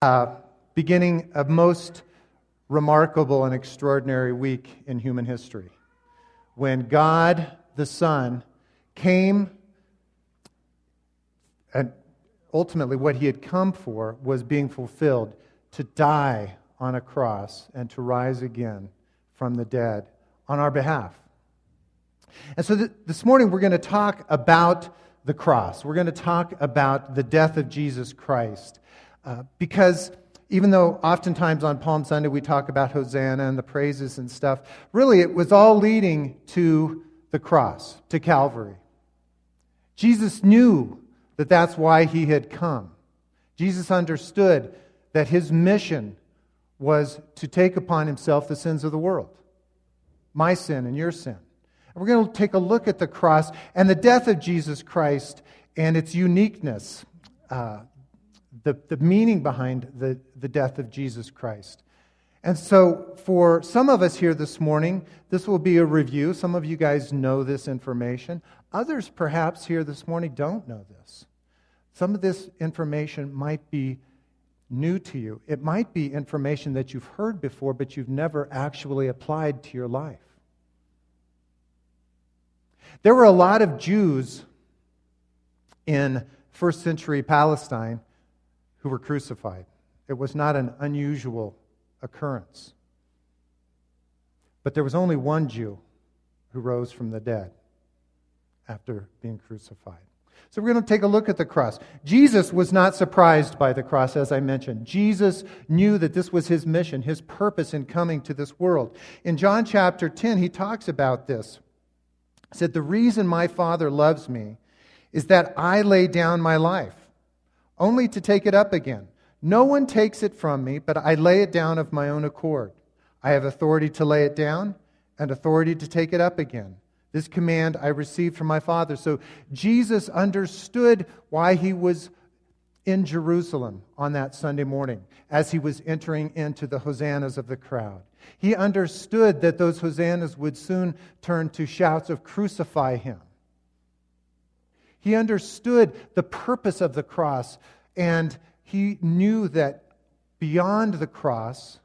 uh, beginning a most remarkable and extraordinary week in human history when God the Son came, and ultimately what he had come for was being fulfilled to die on a cross and to rise again from the dead on our behalf. And so th- this morning we're going to talk about the cross. We're going to talk about the death of Jesus Christ. Uh, because even though oftentimes on Palm Sunday we talk about Hosanna and the praises and stuff, really it was all leading to the cross, to Calvary. Jesus knew that that's why he had come. Jesus understood that his mission was to take upon himself the sins of the world my sin and your sin. And we're going to take a look at the cross and the death of Jesus Christ and its uniqueness, uh, the, the meaning behind the, the death of Jesus Christ. And so, for some of us here this morning, this will be a review. Some of you guys know this information. Others, perhaps, here this morning don't know this. Some of this information might be new to you. It might be information that you've heard before, but you've never actually applied to your life. There were a lot of Jews in first century Palestine who were crucified. It was not an unusual occurrence. But there was only one Jew who rose from the dead after being crucified. So we're going to take a look at the cross. Jesus was not surprised by the cross, as I mentioned. Jesus knew that this was his mission, his purpose in coming to this world. In John chapter 10, he talks about this. He said, The reason my Father loves me is that I lay down my life, only to take it up again. No one takes it from me, but I lay it down of my own accord. I have authority to lay it down and authority to take it up again. This command I received from my Father. So Jesus understood why he was in Jerusalem on that Sunday morning as he was entering into the hosannas of the crowd. He understood that those hosannas would soon turn to shouts of crucify him. He understood the purpose of the cross, and he knew that beyond the cross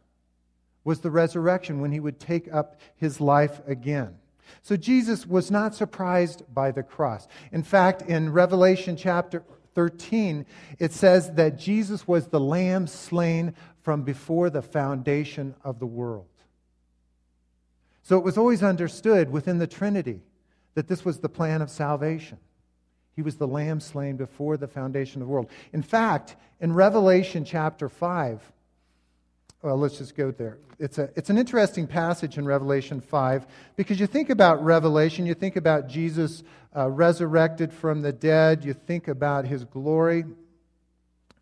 was the resurrection when he would take up his life again. So Jesus was not surprised by the cross. In fact, in Revelation chapter 13, it says that Jesus was the lamb slain from before the foundation of the world. So it was always understood within the Trinity that this was the plan of salvation. He was the lamb slain before the foundation of the world. In fact, in Revelation chapter 5, well, let's just go there. It's, a, it's an interesting passage in Revelation 5 because you think about Revelation, you think about Jesus uh, resurrected from the dead, you think about his glory,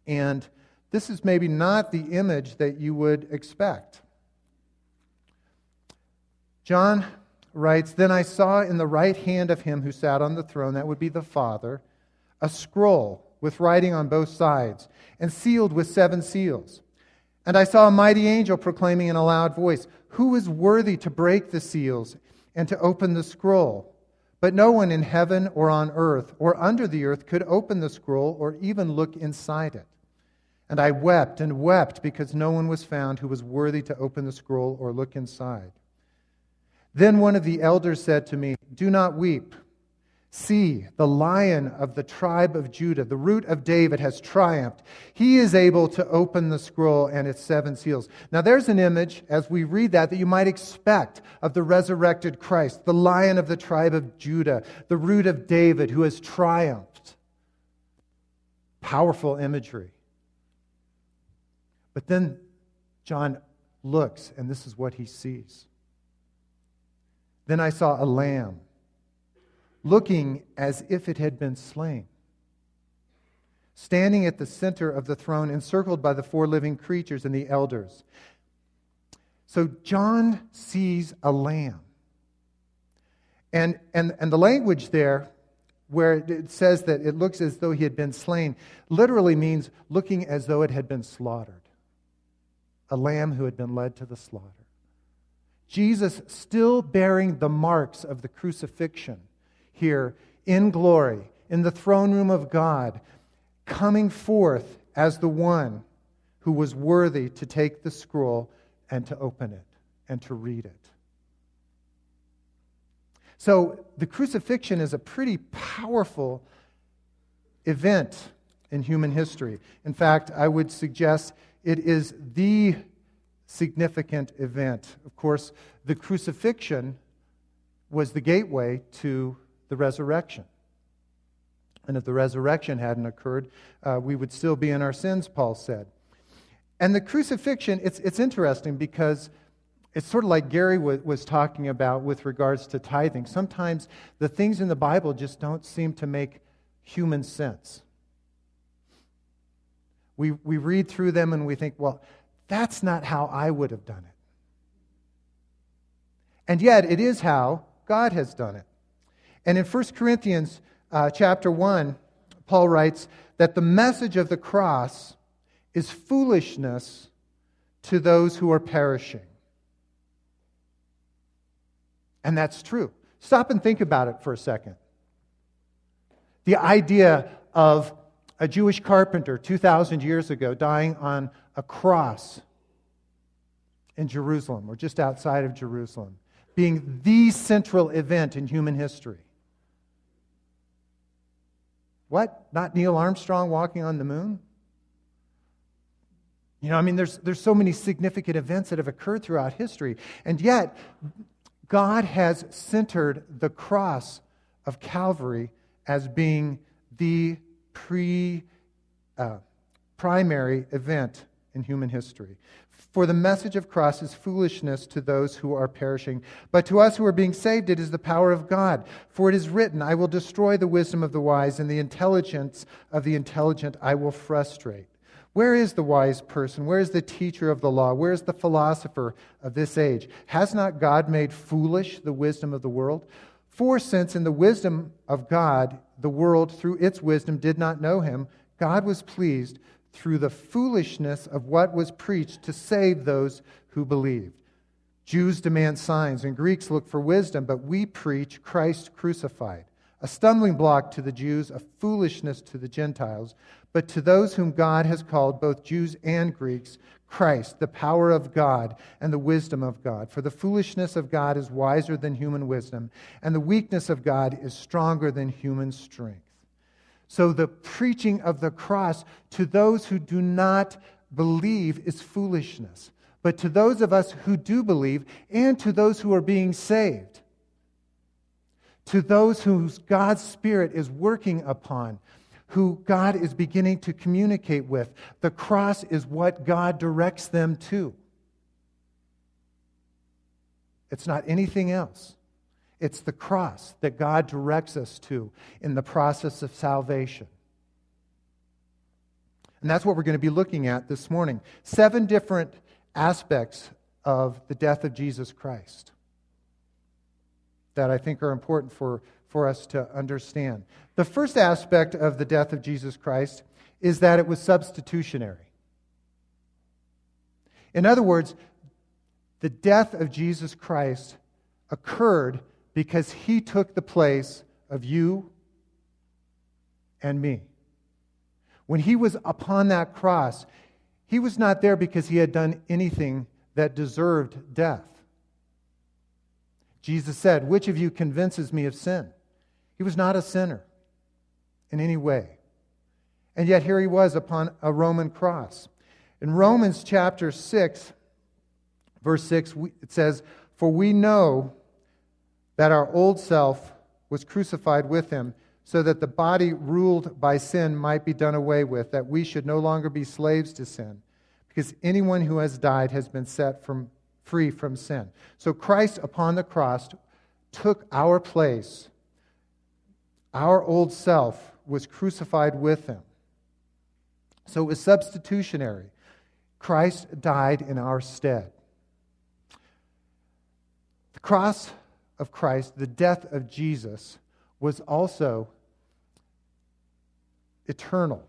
and this is maybe not the image that you would expect. John writes Then I saw in the right hand of him who sat on the throne, that would be the Father, a scroll with writing on both sides, and sealed with seven seals. And I saw a mighty angel proclaiming in a loud voice, Who is worthy to break the seals and to open the scroll? But no one in heaven or on earth or under the earth could open the scroll or even look inside it. And I wept and wept because no one was found who was worthy to open the scroll or look inside. Then one of the elders said to me, Do not weep. See, the lion of the tribe of Judah, the root of David, has triumphed. He is able to open the scroll and its seven seals. Now, there's an image, as we read that, that you might expect of the resurrected Christ, the lion of the tribe of Judah, the root of David, who has triumphed. Powerful imagery. But then John looks, and this is what he sees. Then I saw a lamb looking as if it had been slain. Standing at the center of the throne, encircled by the four living creatures and the elders. So John sees a lamb. And, and, and the language there, where it says that it looks as though he had been slain, literally means looking as though it had been slaughtered. A lamb who had been led to the slaughter. Jesus still bearing the marks of the crucifixion here in glory, in the throne room of God, coming forth as the one who was worthy to take the scroll and to open it and to read it. So the crucifixion is a pretty powerful event in human history. In fact, I would suggest it is the significant event. Of course, the crucifixion was the gateway to the resurrection. And if the resurrection hadn't occurred, uh, we would still be in our sins, Paul said. And the crucifixion, it's, it's interesting because it's sort of like Gary w- was talking about with regards to tithing. Sometimes the things in the Bible just don't seem to make human sense. We, we read through them and we think, well, that's not how I would have done it. And yet, it is how God has done it. And in 1 Corinthians uh, chapter 1, Paul writes that the message of the cross is foolishness to those who are perishing. And that's true. Stop and think about it for a second. The idea of a Jewish carpenter 2,000 years ago dying on a cross in Jerusalem or just outside of Jerusalem, being the central event in human history. What? Not Neil Armstrong walking on the moon? You know, I mean, there's, there's so many significant events that have occurred throughout history. And yet, God has centered the cross of Calvary as being the pre, uh, primary event in human history. For the message of cross is foolishness to those who are perishing, but to us who are being saved, it is the power of God. For it is written, I will destroy the wisdom of the wise, and the intelligence of the intelligent I will frustrate. Where is the wise person? Where is the teacher of the law? Where is the philosopher of this age? Has not God made foolish the wisdom of the world? For since in the wisdom of God, the world through its wisdom did not know him, God was pleased through the foolishness of what was preached to save those who believed. Jews demand signs and Greeks look for wisdom, but we preach Christ crucified, a stumbling block to the Jews, a foolishness to the Gentiles, but to those whom God has called, both Jews and Greeks, Christ, the power of God and the wisdom of God. For the foolishness of God is wiser than human wisdom, and the weakness of God is stronger than human strength. So the preaching of the cross to those who do not believe is foolishness. But to those of us who do believe, and to those who are being saved, to those whose God's Spirit is working upon, who God is beginning to communicate with. The cross is what God directs them to. It's not anything else. It's the cross that God directs us to in the process of salvation. And that's what we're going to be looking at this morning. Seven different aspects of the death of Jesus Christ that I think are important for, for us to understand. The first aspect of the death of Jesus Christ is that it was substitutionary. In other words, the death of Jesus Christ occurred because he took the place of you and me. When he was upon that cross, he was not there because he had done anything that deserved death. Jesus said, Which of you convinces me of sin? He was not a sinner in any way. And yet here he was upon a Roman cross. In Romans chapter 6, verse 6, it says, For we know that our old self was crucified with him, so that the body ruled by sin might be done away with, that we should no longer be slaves to sin, because anyone who has died has been set from, free from sin. So Christ upon the cross took our place our old self was crucified with him. So it was substitutionary. Christ died in our stead. The cross of Christ, the death of Jesus, was also eternal.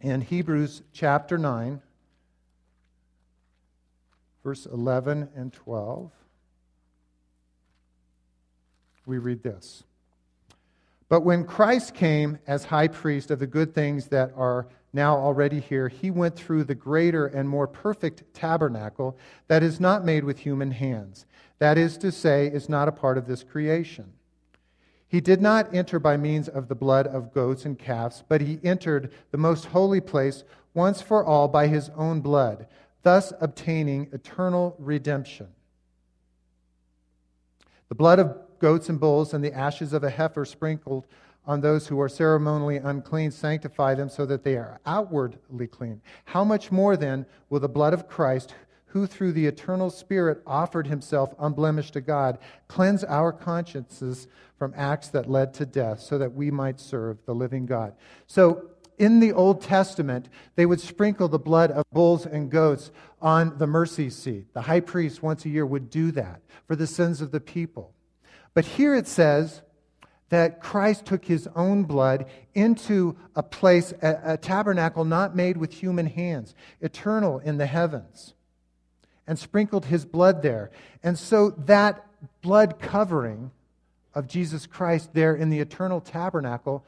In Hebrews chapter 9, verse 11 and 12 we read this. But when Christ came as high priest of the good things that are now already here, he went through the greater and more perfect tabernacle that is not made with human hands. That is to say, is not a part of this creation. He did not enter by means of the blood of goats and calves, but he entered the most holy place once for all by his own blood, thus obtaining eternal redemption. The blood of goats and bulls and the ashes of a heifer sprinkled on those who are ceremonially unclean sanctify them so that they are outwardly clean. How much more then will the blood of Christ, who through the eternal Spirit offered himself unblemished to God, cleanse our consciences from acts that led to death, so that we might serve the living God? So, in the Old Testament, they would sprinkle the blood of bulls and goats on the mercy seat. The high priest once a year would do that for the sins of the people. But here it says, that Christ took his own blood into a place, a, a, tabernacle not made with human hands, eternal in the heavens, and sprinkled his blood there. And so that blood covering of Jesus Christ there in the eternal tabernacle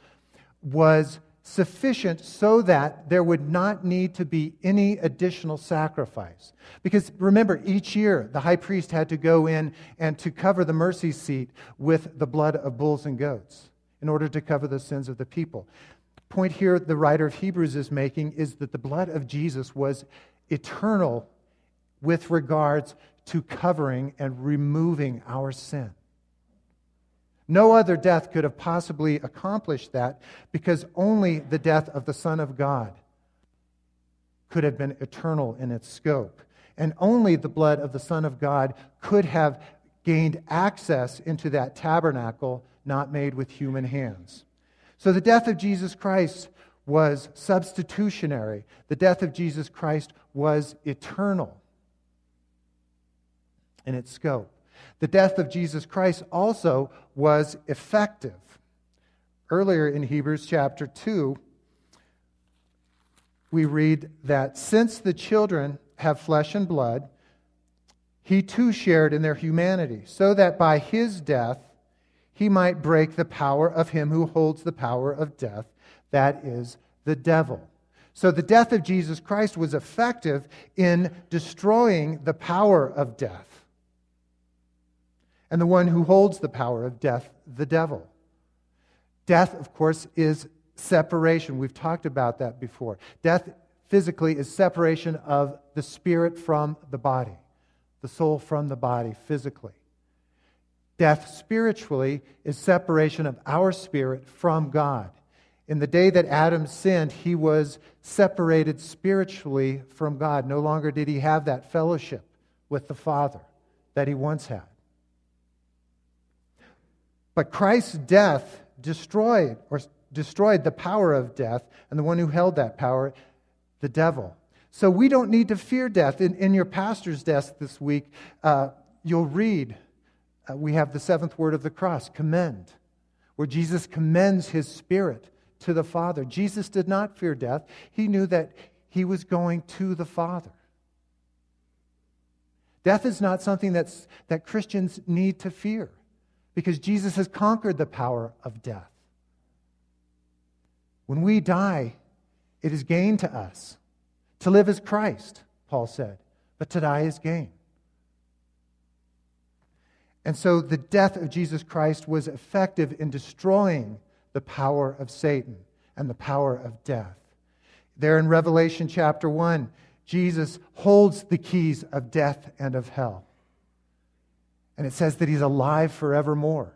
was sufficient so that there would not need to be any additional sacrifice. Because remember, each year the high priest had to go in and to cover the mercy seat with the blood of bulls and goats in order to cover the sins of the people. Point here the writer of Hebrews is making is that the blood of Jesus was eternal with regards to covering and removing our sin. No other death could have possibly accomplished that because only the death of the Son of God could have been eternal in its scope. And only the blood of the Son of God could have gained access into that tabernacle not made with human hands. So the death of Jesus Christ was substitutionary, the death of Jesus Christ was eternal in its scope. The death of Jesus Christ also was effective. Earlier in Hebrews chapter 2, we read that since the children have flesh and blood, he too shared in their humanity, so that by his death he might break the power of him who holds the power of death, that is, the devil. So the death of Jesus Christ was effective in destroying the power of death and the one who holds the power of death, the devil. Death, of course, is separation. We've talked about that before. Death physically is separation of the spirit from the body, the soul from the body physically. Death spiritually is separation of our spirit from God. In the day that Adam sinned, he was separated spiritually from God. No longer did he have that fellowship with the Father that he once had. But Christ's death destroyed or destroyed the power of death and the one who held that power, the devil. So we don't need to fear death. In, in your pastor's desk this week, uh, you'll read uh, we have the seventh word of the cross, commend, where Jesus commends his spirit to the Father. Jesus did not fear death, he knew that he was going to the Father. Death is not something that's, that Christians need to fear because Jesus has conquered the power of death. When we die, it is gain to us. To live is Christ, Paul said, but to die is gain. And so the death of Jesus Christ was effective in destroying the power of Satan and the power of death. There in Revelation chapter 1, Jesus holds the keys of death and of hell. And it says that he's alive forevermore.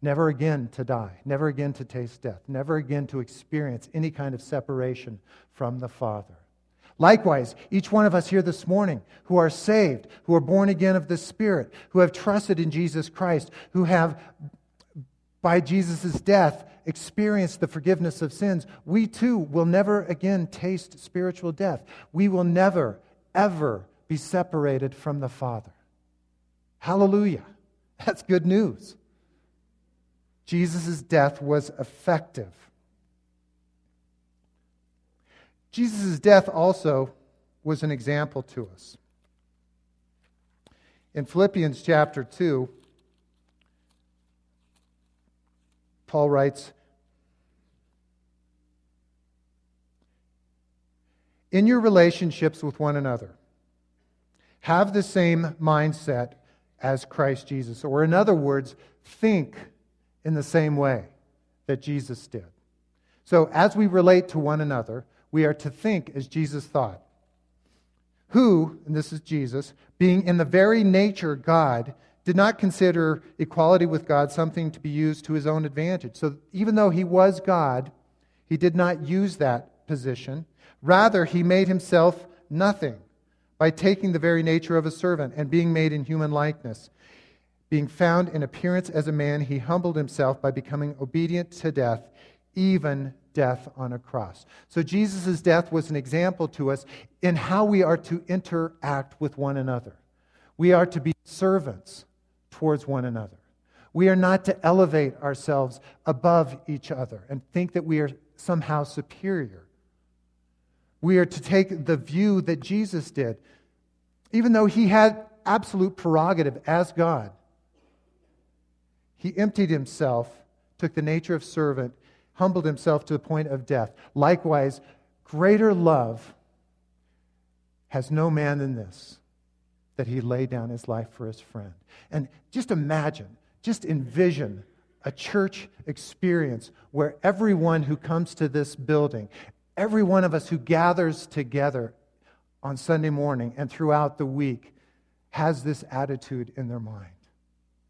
Never again to die, never again to taste death, never again to experience any kind of separation from the Father. Likewise, each one of us here this morning who are saved, who are born again of the Spirit, who have trusted in Jesus Christ, who have, by Jesus' death, experienced the forgiveness of sins, we too will never again taste spiritual death. We will never, ever be separated from the Father. Hallelujah. That's good news. Jesus' death was effective. Jesus' death also was an example to us. In Philippians chapter 2, Paul writes, in your relationships with one another, have the same mindset as Christ Jesus. Or, in other words, think in the same way that Jesus did. So, as we relate to one another, we are to think as Jesus thought. Who, and this is Jesus, being in the very nature God, did not consider equality with God something to be used to his own advantage. So, even though he was God, he did not use that position. Rather, he made himself nothing by taking the very nature of a servant and being made in human likeness. Being found in appearance as a man, he humbled himself by becoming obedient to death, even death on a cross. So Jesus' death was an example to us in how we are to interact with one another. We are to be servants towards one another. We are not to elevate ourselves above each other and think that we are somehow superior. We are to take the view that Jesus did. Even though he had absolute prerogative as God, he emptied himself, took the nature of servant, humbled himself to the point of death. Likewise, greater love has no man than this, that he laid down his life for his friend. And just imagine, just envision a church experience where everyone who comes to this building, every one of us who gathers together on Sunday morning and throughout the week, has this attitude in their mind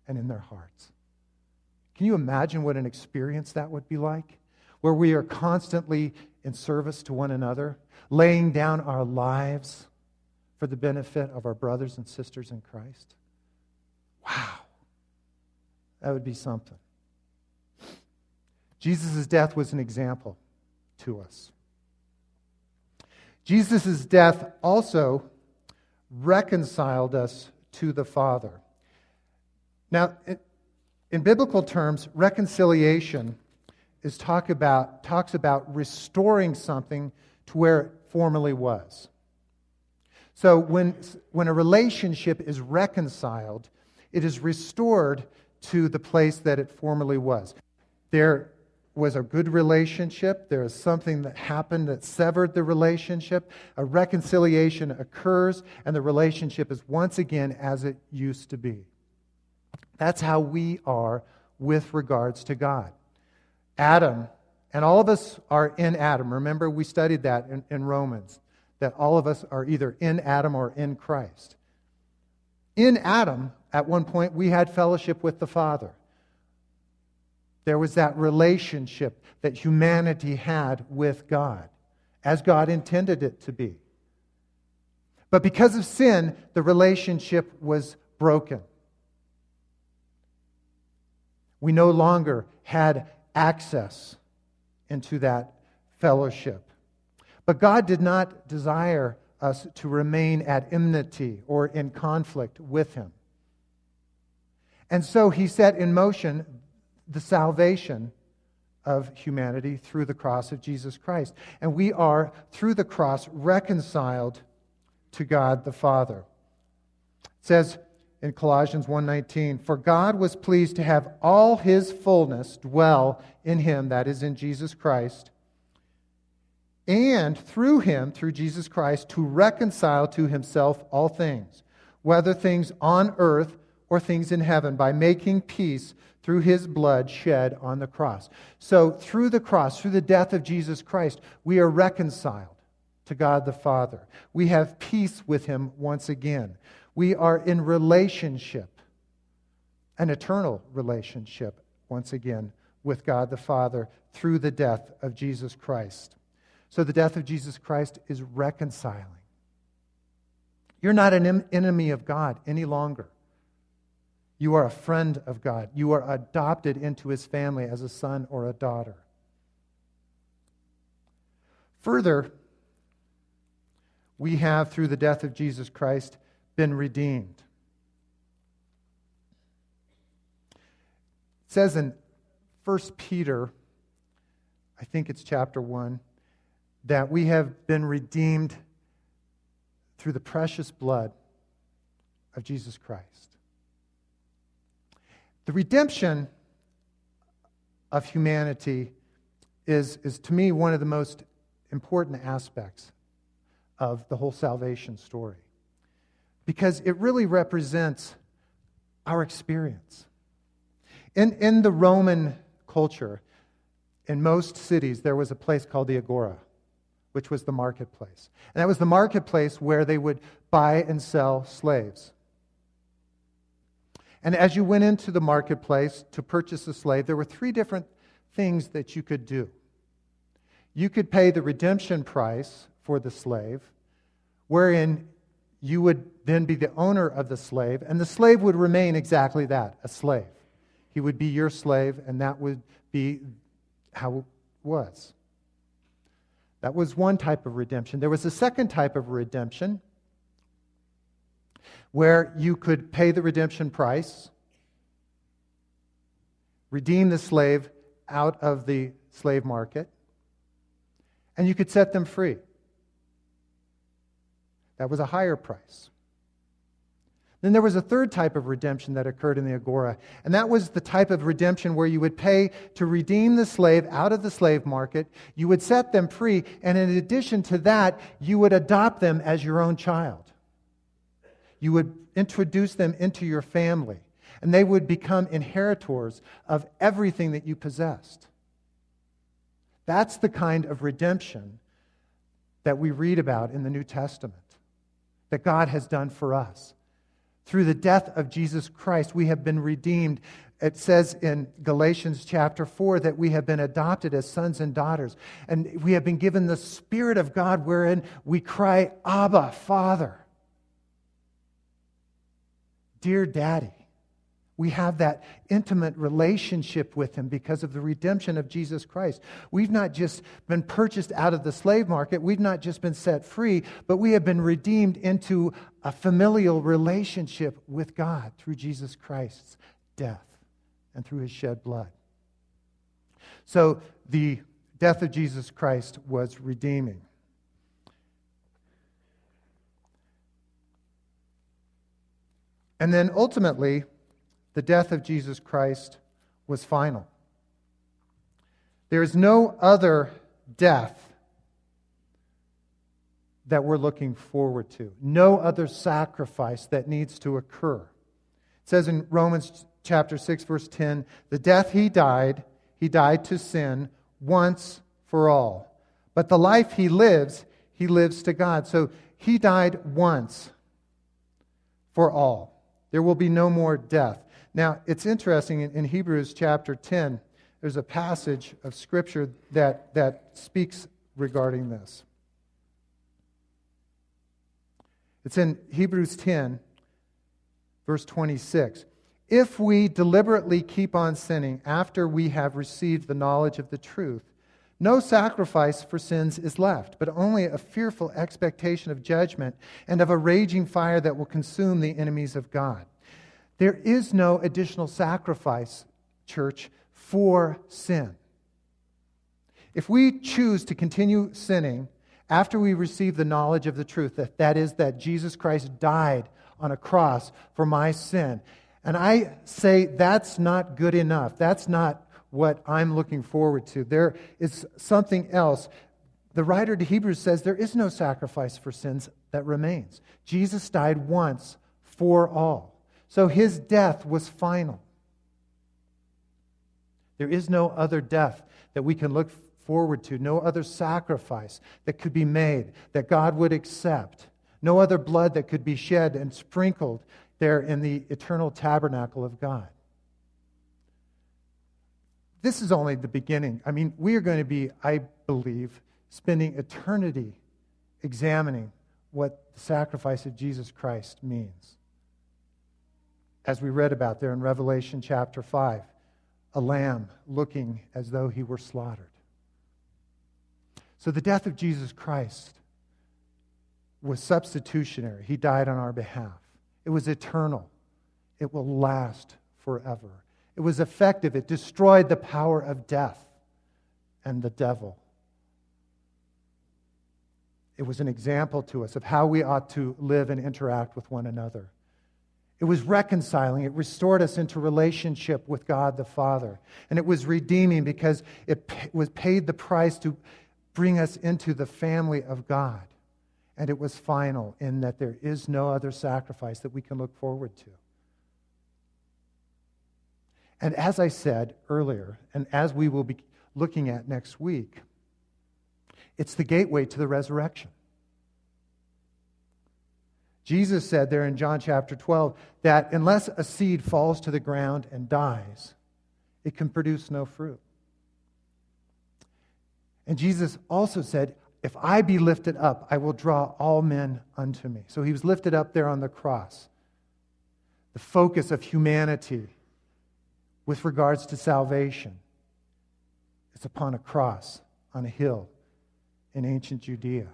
and in their hearts. Can you imagine what an experience that would be like? where we are constantly in service to one another, laying down our lives for the benefit of our brothers and sisters in Christ? Wow. That would be something. Jesus' death was an example to us. Jesus' death also reconciled us to the Father. Now, in biblical terms, reconciliation is talk about, talks about restoring something to where it formerly was. So when, when a relationship is reconciled, it is restored to the place that it formerly was. There was a good relationship. There is something that happened that severed the relationship. A reconciliation occurs, and the relationship is once again as it used to be. That's how we are with regards to God. Adam, and all of us are in Adam. Remember, we studied that in, in Romans, that all of us are either in Adam or in Christ. In Adam, at one point, we had fellowship with the Father. There was that relationship that humanity had with God, as God intended it to be. But because of sin, the relationship was broken. We no longer had access into that fellowship. But God did not desire us to remain at enmity or in conflict with Him. And so He set in motion the salvation of humanity through the cross of Jesus Christ. And we are, through the cross, reconciled to God the Father. It says, in Colossians 1:19, "For God was pleased to have all his fullness dwell in him, that is in Jesus Christ, and through him, through Jesus Christ, to reconcile to himself all things, whether things on earth or things in heaven, by making peace through his blood shed on the cross." So, through the cross, through the death of Jesus Christ, we are reconciled to God the Father. We have peace with him once again. We are in relationship, an eternal relationship, once again, with God the Father through the death of Jesus Christ. So the death of Jesus Christ is reconciling. You're not an enemy of God any longer. You are a friend of God. You are adopted into his family as a son or a daughter. Further, we have, through the death of Jesus Christ, been redeemed. It says in 1 Peter, I think it's chapter 1, that we have been redeemed through the precious blood of Jesus Christ. The redemption of humanity is, is to me, one of the most important aspects of the whole salvation story because it really represents our experience. In, in the Roman culture, in most cities, there was a place called the Agora, which was the marketplace. And that was the marketplace where they would buy and sell slaves. And as you went into the marketplace to purchase a slave, there were three different things that you could do. You could pay the redemption price for the slave, wherein you would then be the owner of the slave, and the slave would remain exactly that a slave. He would be your slave, and that would be how it was. That was one type of redemption. There was a second type of redemption where you could pay the redemption price, redeem the slave out of the slave market, and you could set them free. That was a higher price. Then there was a third type of redemption that occurred in the Agora, and that was the type of redemption where you would pay to redeem the slave out of the slave market, you would set them free, and in addition to that, you would adopt them as your own child. You would introduce them into your family, and they would become inheritors of everything that you possessed. That's the kind of redemption that we read about in the New Testament, that God has done for us. Through the death of Jesus Christ, we have been redeemed. It says in Galatians chapter 4 that we have been adopted as sons and daughters, and we have been given the Spirit of God wherein we cry, Abba, Father. Dear Daddy. We have that intimate relationship with Him because of the redemption of Jesus Christ. We've not just been purchased out of the slave market, we've not just been set free, but we have been redeemed into a familial relationship with God through Jesus Christ's death and through His shed blood. So the death of Jesus Christ was redeeming. And then ultimately, the death of Jesus Christ was final. There is no other death that we're looking forward to, no other sacrifice that needs to occur. It says in Romans chapter 6, verse 10 the death he died, he died to sin once for all. But the life he lives, he lives to God. So he died once for all. There will be no more death. Now, it's interesting in, Hebrews chapter 10, there's a passage of Scripture that, that speaks regarding this. It's in Hebrews 10, verse 26. If we deliberately keep on sinning after we have received the knowledge of the truth, no sacrifice for sins is left, but only a fearful expectation of judgment and of a raging fire that will consume the enemies of God. There is no additional sacrifice, church, for sin. If we choose to continue sinning after we receive the knowledge of the truth, that, that is, that Jesus Christ died on a cross for my sin, and I say that's not good enough, that's not what I'm looking forward to. There is something else. The writer to Hebrews says there is no sacrifice for sins that remains. Jesus died once for all. So his death was final. There is no other death that we can look forward to, no other sacrifice that could be made that God would accept, no other blood that could be shed and sprinkled there in the eternal tabernacle of God. This is only the beginning. I mean, we are going to be, I believe, spending eternity examining what the sacrifice of Jesus Christ means as we read about there in Revelation chapter 5, a lamb looking as though he were slaughtered. So the death of Jesus Christ was substitutionary. He died on our behalf. It was eternal, it will last forever. It was effective, it destroyed the power of death and the devil. It was an example to us of how we ought to live and interact with one another. It was reconciling. It restored us into relationship with God the Father. And it was redeeming because it was paid the price to bring us into the family of God and it was final in that there is no other sacrifice that we can look forward to. And as I said earlier, and as we will be looking at next week, it's the gateway to the resurrection. Jesus said there in John chapter 12 that unless a seed falls to the ground and dies, it can produce no fruit. And Jesus also said, If I be lifted up, I will draw all men unto me. So he was lifted up there on the cross. The focus of humanity with regards to salvation It's upon a cross on a hill in ancient Judea.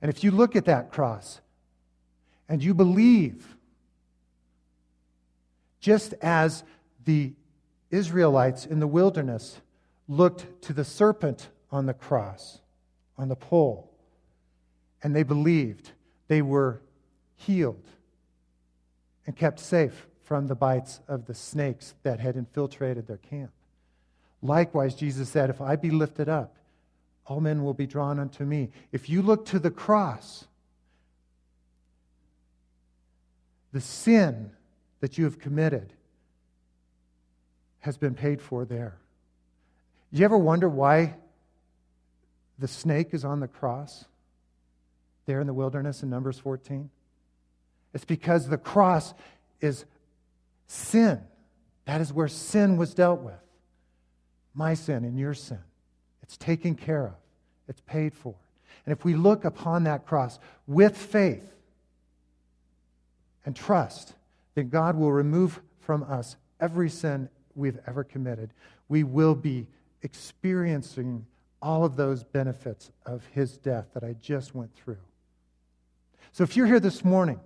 And if you look at that cross and you believe, just as the Israelites in the wilderness looked to the serpent on the cross, on the pole, and they believed they were healed and kept safe from the bites of the snakes that had infiltrated their camp. Likewise, Jesus said, If I be lifted up, all men will be drawn unto me. If you look to the cross, the sin that you have committed has been paid for there. You ever wonder why the snake is on the cross there in the wilderness in Numbers 14? It's because the cross is sin. That is where sin was dealt with. My sin and your sin. It's taken care of, it's paid for. And if we look upon that cross with faith and trust, then God will remove from us every sin we've ever committed. We will be experiencing all of those benefits of his death that I just went through. So if you're here this morning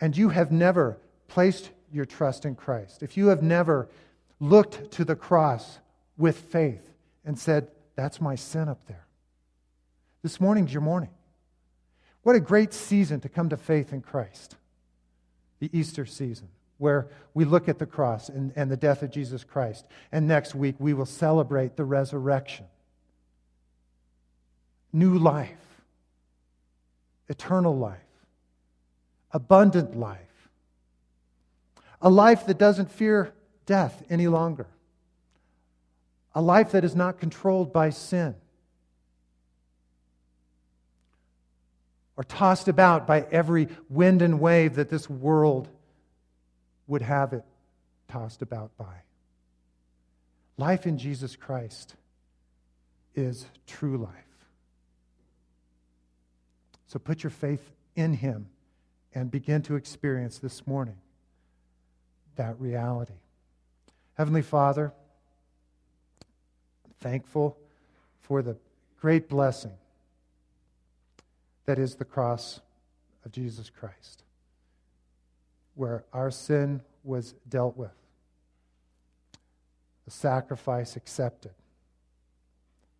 and you have never placed your trust in Christ, if you have never looked to the cross with faith and said, That's my sin up there, this morning's your morning. What a great season to come to faith in Christ, the Easter season where we look at the cross and, and the death of Jesus Christ. And next week, we will celebrate the resurrection. New life, eternal life, abundant life, a life that doesn't fear death any longer, a life that is not controlled by sin. Or tossed about by every wind and wave that this world would have it tossed about by. Life in Jesus Christ is true life. So put your faith in Him and begin to experience this morning that reality. Heavenly Father, I'm thankful for the great blessing that is the cross of Jesus Christ where our sin was dealt with, a sacrifice accepted,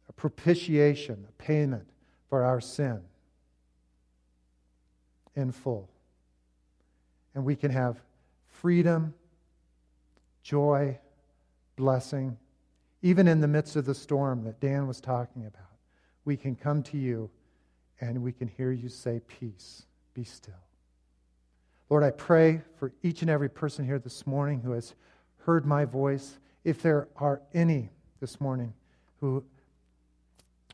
a propitiation, a payment for our sin in full. And we can have freedom, joy, blessing, even in the midst of the storm that Dan was talking about. We can come to you and we can hear you say, Peace, be still. Lord, I pray for each and every person here this morning who has heard my voice. If there are any this morning who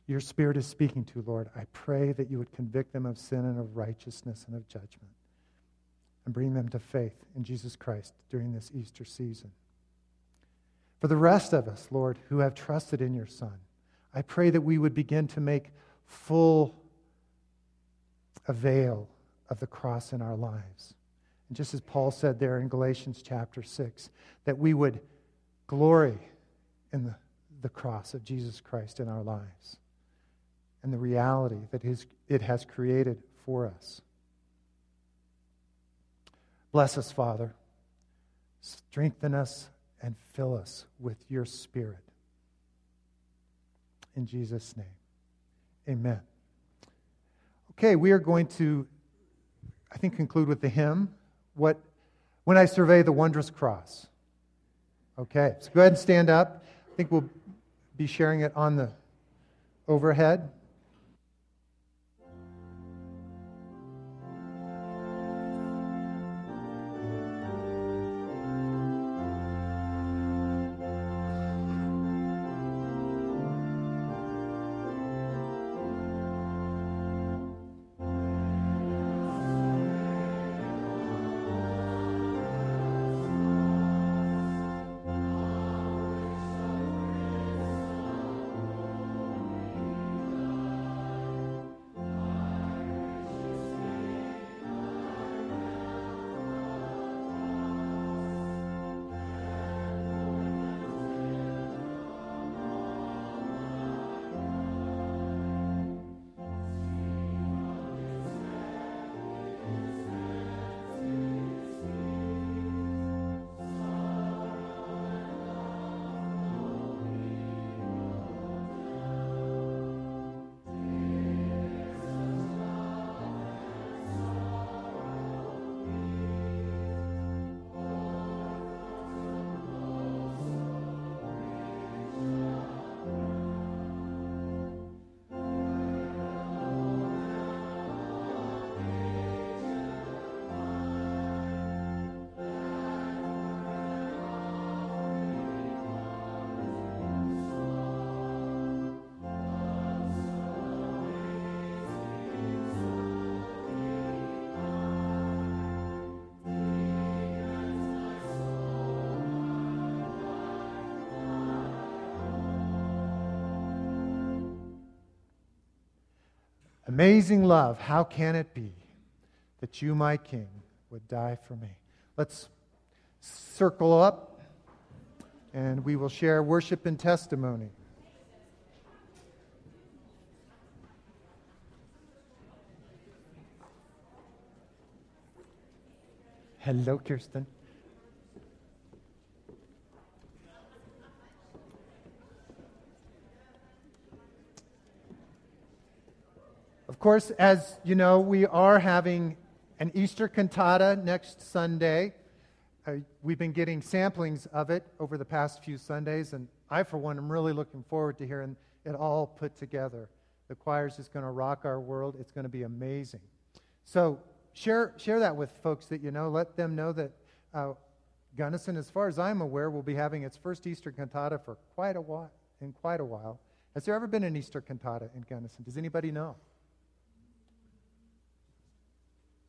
your Spirit is speaking to, Lord, I pray that you would convict them of sin and of righteousness and of judgment and bring them to faith in Jesus Christ during this Easter season. For the rest of us, Lord, who have trusted in your Son, I pray that we would begin to make full avail of the cross in our lives. And just as Paul said there in Galatians chapter 6, that we would glory in the, the cross of Jesus Christ in our lives and the reality that his, it has created for us. Bless us, Father. Strengthen us and fill us with your Spirit. In Jesus' name, amen. Okay, we are going to, I think, conclude with the hymn what, when I survey the wondrous cross. Okay, so go ahead and stand up. I think we'll be sharing it on the overhead. Amazing love, how can it be that you, my King, would die for me? Let's circle up and we will share worship and testimony. Hello, Kirsten. Course, as you know, we are having an Easter cantata next Sunday. Uh, we've been getting samplings of it over the past few Sundays, and I, for one, am really looking forward to hearing it all put together. The choir's just going to rock our world. It's going to be amazing. So share, share that with folks that you know. Let them know that uh, Gunnison, as far as I'm aware, will be having its first Easter cantata for quite a while. In quite a while. Has there ever been an Easter cantata in Gunnison? Does anybody know?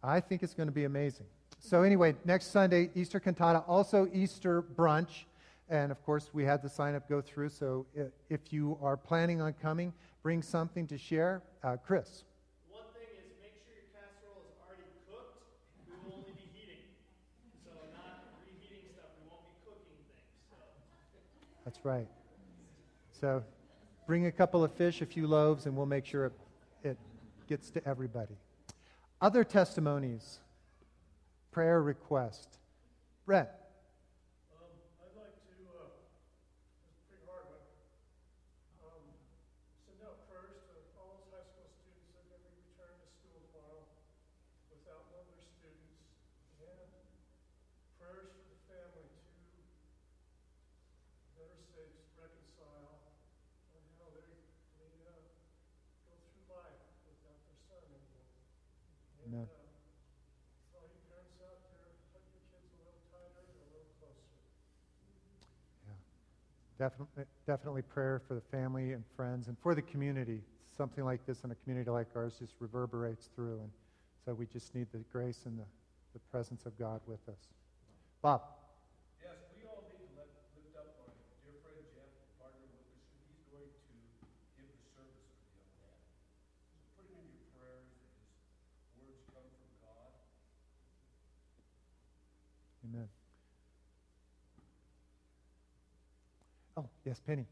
I think it's going to be amazing. So, anyway, next Sunday, Easter cantata, also Easter brunch. And of course, we had the sign up go through. So, if you are planning on coming, bring something to share. Uh, Chris. One thing is make sure your casserole is already cooked. We will only be heating. So, not reheating stuff. We won't be cooking things. So. That's right. So, bring a couple of fish, a few loaves, and we'll make sure it, it gets to everybody. Other testimonies, prayer request. Brett. Um, I'd like to, uh, it's pretty hard, but um, send out prayers to all those high school students that are going to be returning to school tomorrow without one of their students, and prayers for the family to better say, reconcile on how they may uh, go through life without their son anymore. And, Amen. uh, all you parents out there, hug your kids a little tighter and a little closer. Definitely, definitely prayer for the family and friends and for the community. Something like this in a community like ours just reverberates through. And so we just need the grace and the, the presence of God with us. Bob. Yes, we all need to lift up our dear friend Jeff, partner Lucas, he's going to give the service for the young man. So put in your prayers words come from God. Amen. Oh, yes, Penny.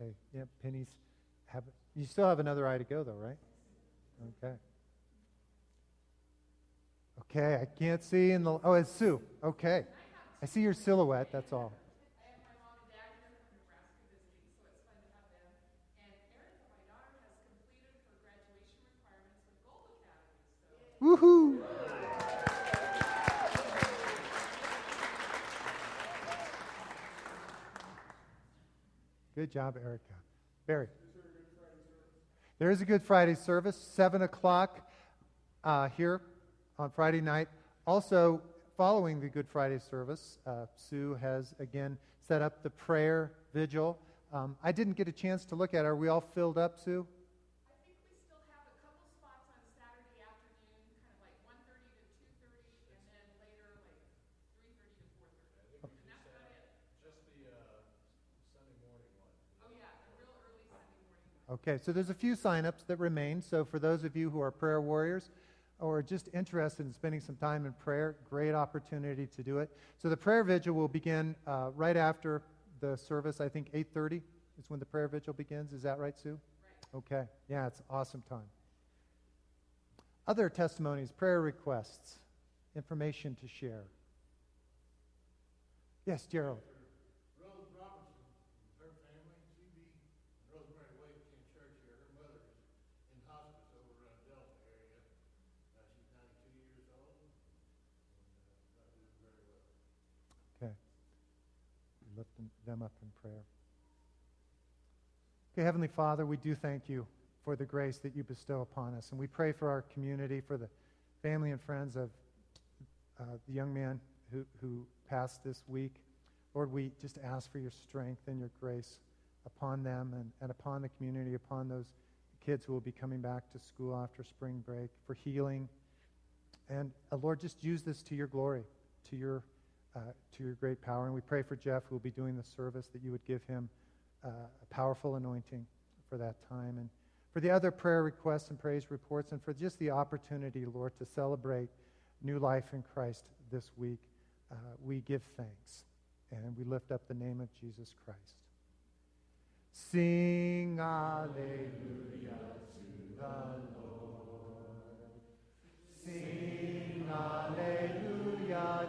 Okay. Yeah, Penny's have you still have another eye to go though, right? Okay. Okay, I can't see in the oh, it's Sue. Okay. I see your silhouette, that's all. Woohoo! Good job, Erica. Barry. There is a Good Friday service, 7 o'clock uh, here on Friday night. Also, following the Good Friday service, uh, Sue has again set up the prayer vigil. Um, I didn't get a chance to look at it. Are we all filled up, Sue? I think we still have a couple spots on Saturday afternoon, kind of like 1:30 to 2:30, and then later like 3:30 to 4:30. And that's about it. Just the, uh, Sunday morning one. Oh yeah, a real early Sunday morning one. Okay, so there's a few signups that remain. So for those of you who are prayer warriors or just interested in spending some time in prayer, great opportunity to do it. So the prayer vigil will begin uh, right after the service. I think 8:30 is when the prayer vigil begins. Is that right, Sue? Right. Okay. Yeah, it's awesome time. Other testimonies, prayer requests, information to share. Yes, Gerald. Rose Robinson, her family, she be, Rosemary Wade came to church here, her mother is in hospice over in Delta area. Uh, she's ninety-two years old, and, uh, not doing very well. Okay. We lift them- up in prayer. Okay, Heavenly Father, we do thank you for the grace that you bestow upon us. And we pray for our community, for the family and friends of uh, the young man who, who passed this week. Lord, we just ask for your strength and your grace upon them and, and upon the community, upon those kids who will be coming back to school after spring break, for healing. And uh, Lord, just use this to your glory, to your, uh, to your great power. And we pray for Jeff, who will be doing the service, that you would give him uh, a powerful anointing for that time. And for the other prayer requests and praise reports, and for just the opportunity, Lord, to celebrate new life in Christ this week, uh, we give thanks and we lift up the name of Jesus Christ. Sing Alleluia to the Lord. Sing Alleluia